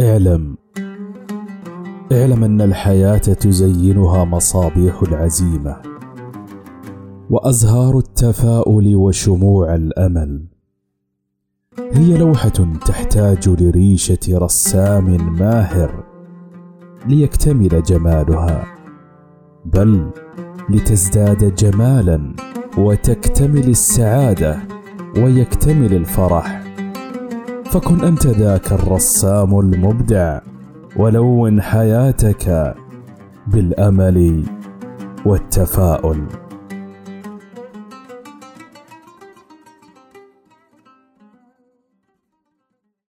اعلم. اعلم أن الحياة تزينها مصابيح العزيمة وأزهار التفاؤل وشموع الأمل. هي لوحة تحتاج لريشة رسام ماهر ليكتمل جمالها بل لتزداد جمالا وتكتمل السعادة ويكتمل الفرح. فكن انت ذاك الرسام المبدع ولون حياتك بالأمل والتفاؤل.